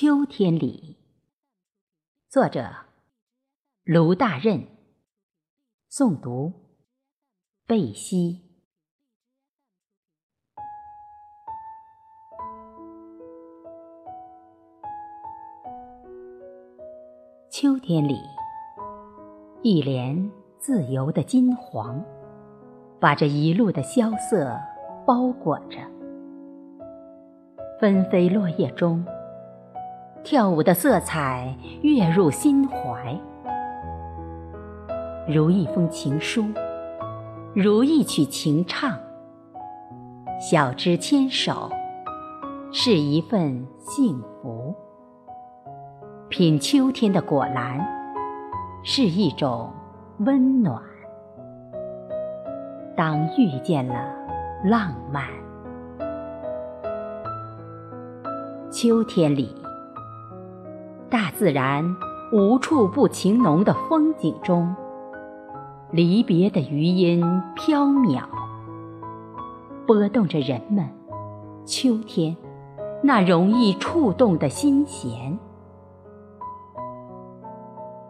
秋天里，作者卢大任，诵读贝西。秋天里，一帘自由的金黄，把这一路的萧瑟包裹着。纷飞落叶中，跳舞的色彩跃入心怀，如一封情书，如一曲情唱。小枝牵手，是一份幸福；品秋天的果篮，是一种温暖。当遇见了浪漫。秋天里，大自然无处不情浓的风景中，离别的余音飘渺，拨动着人们秋天那容易触动的心弦。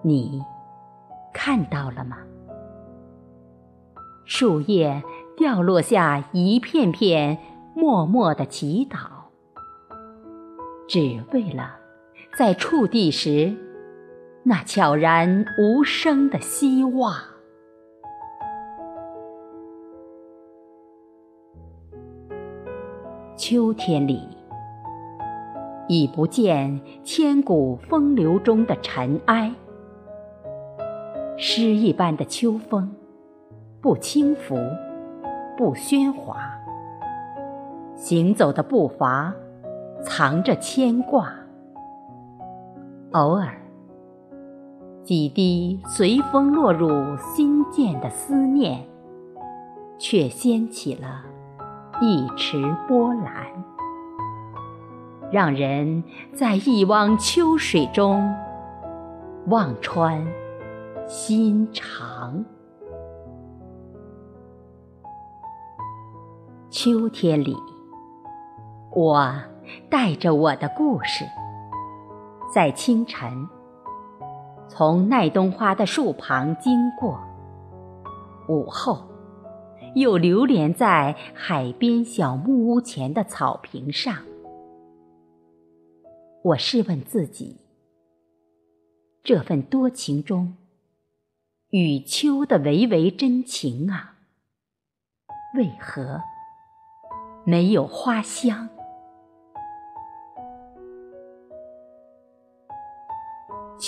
你看到了吗？树叶掉落下一片片默默的祈祷。只为了在触地时，那悄然无声的希望。秋天里，已不见千古风流中的尘埃。诗一般的秋风，不轻浮，不喧哗，行走的步伐。藏着牵挂，偶尔几滴随风落入心间的思念，却掀起了一池波澜，让人在一汪秋水中望穿心肠。秋天里，我。带着我的故事，在清晨从耐冬花的树旁经过，午后又流连在海边小木屋前的草坪上。我试问自己：这份多情中，与秋的唯唯真情啊，为何没有花香？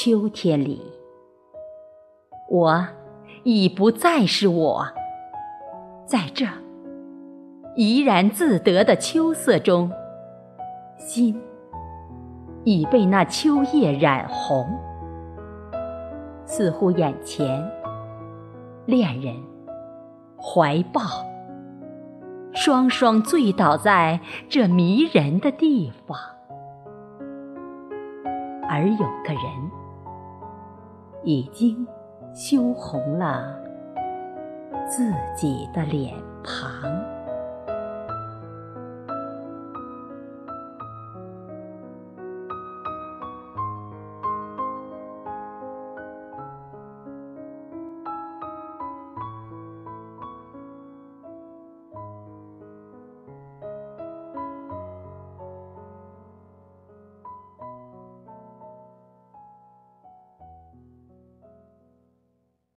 秋天里，我已不再是我，在这怡然自得的秋色中，心已被那秋叶染红，似乎眼前恋人怀抱，双双醉倒在这迷人的地方，而有个人。已经羞红了自己的脸庞。